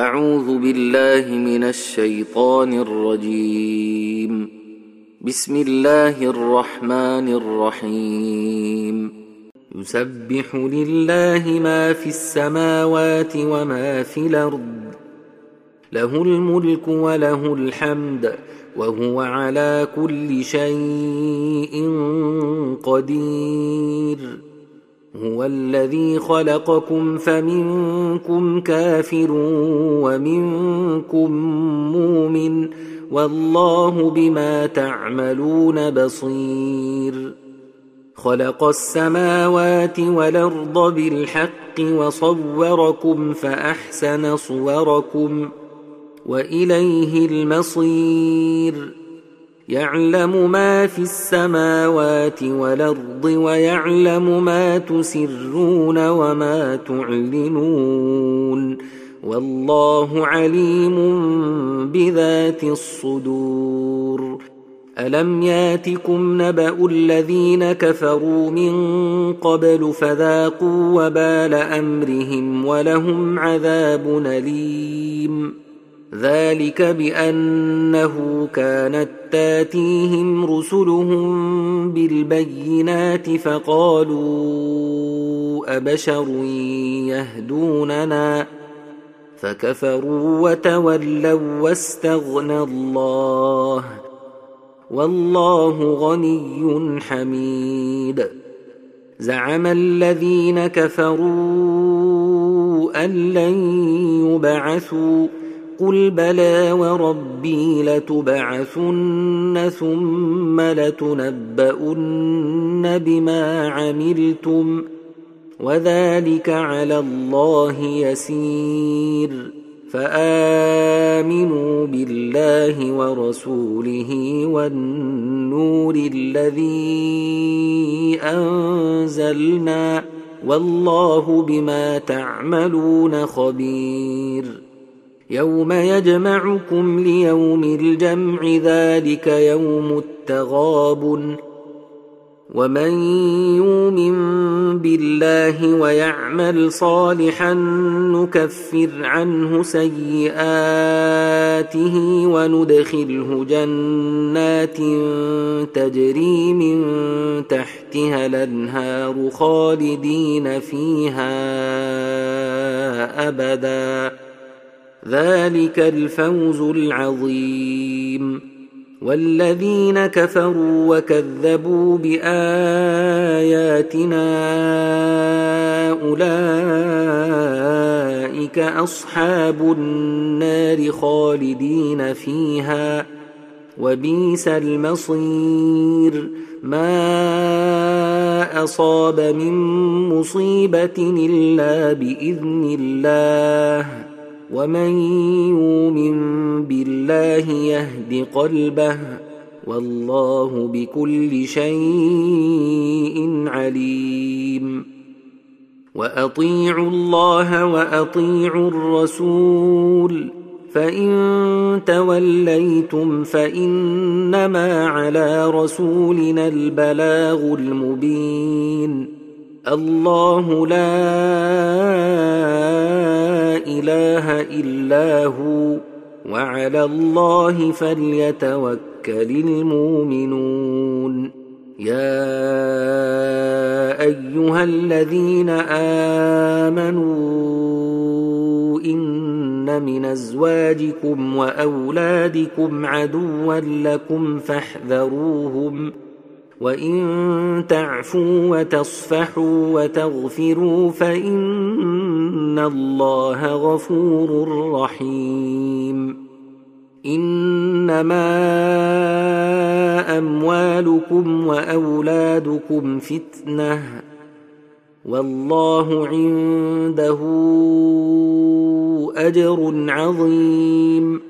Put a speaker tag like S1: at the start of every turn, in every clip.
S1: أعوذ بالله من الشيطان الرجيم. بسم الله الرحمن الرحيم. يسبح لله ما في السماوات وما في الأرض. له الملك وله الحمد وهو على كل شيء قدير. هو الذي خلقكم فمنكم كافر ومنكم مؤمن والله بما تعملون بصير. خلق السماوات والأرض بالحق وصوركم فأحسن صوركم وإليه المصير. يعلم ما في السماوات والأرض ويعلم ما تسرون وما تعلنون والله عليم بذات الصدور ألم ياتكم نبأ الذين كفروا من قبل فذاقوا وبال أمرهم ولهم عذاب أليم ذلك بأنه كانت تاتيهم رسلهم بالبينات فقالوا أبشر يهدوننا فكفروا وتولوا واستغنى الله والله غني حميد زعم الذين كفروا أن لن يبعثوا قل بلى وربي لتبعثن ثم لتنبؤن بما عملتم وذلك على الله يسير فآمنوا بالله ورسوله والنور الذي أنزلنا والله بما تعملون خبير يوم يجمعكم ليوم الجمع ذلك يوم التغابن ومن يؤمن بالله ويعمل صالحا نكفر عنه سيئاته وندخله جنات تجري من تحتها الأنهار خالدين فيها أبدا. ذلك الفوز العظيم. والذين كفروا وكذبوا بآياتنا أولئك أصحاب النار خالدين فيها. وبئس المصير. ما أصاب من مصيبة إلا بإذن الله. ومن يؤمن بالله يهد قلبه والله بكل شيء عليم. واطيعوا الله واطيعوا الرسول فان توليتم فانما على رسولنا البلاغ المبين الله لا إله إلا هو وعلى الله فليتوكل المؤمنون. يا أيها الذين آمنوا إن من أزواجكم وأولادكم عدوا لكم فاحذروهم. وان تعفوا وتصفحوا وتغفروا فان الله غفور رحيم. انما اموالكم واولادكم فتنه والله عنده اجر عظيم.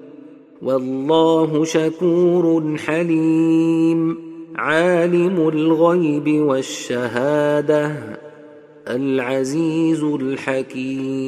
S1: والله شكور حليم. عالم الغيب والشهادة العزيز الحكيم.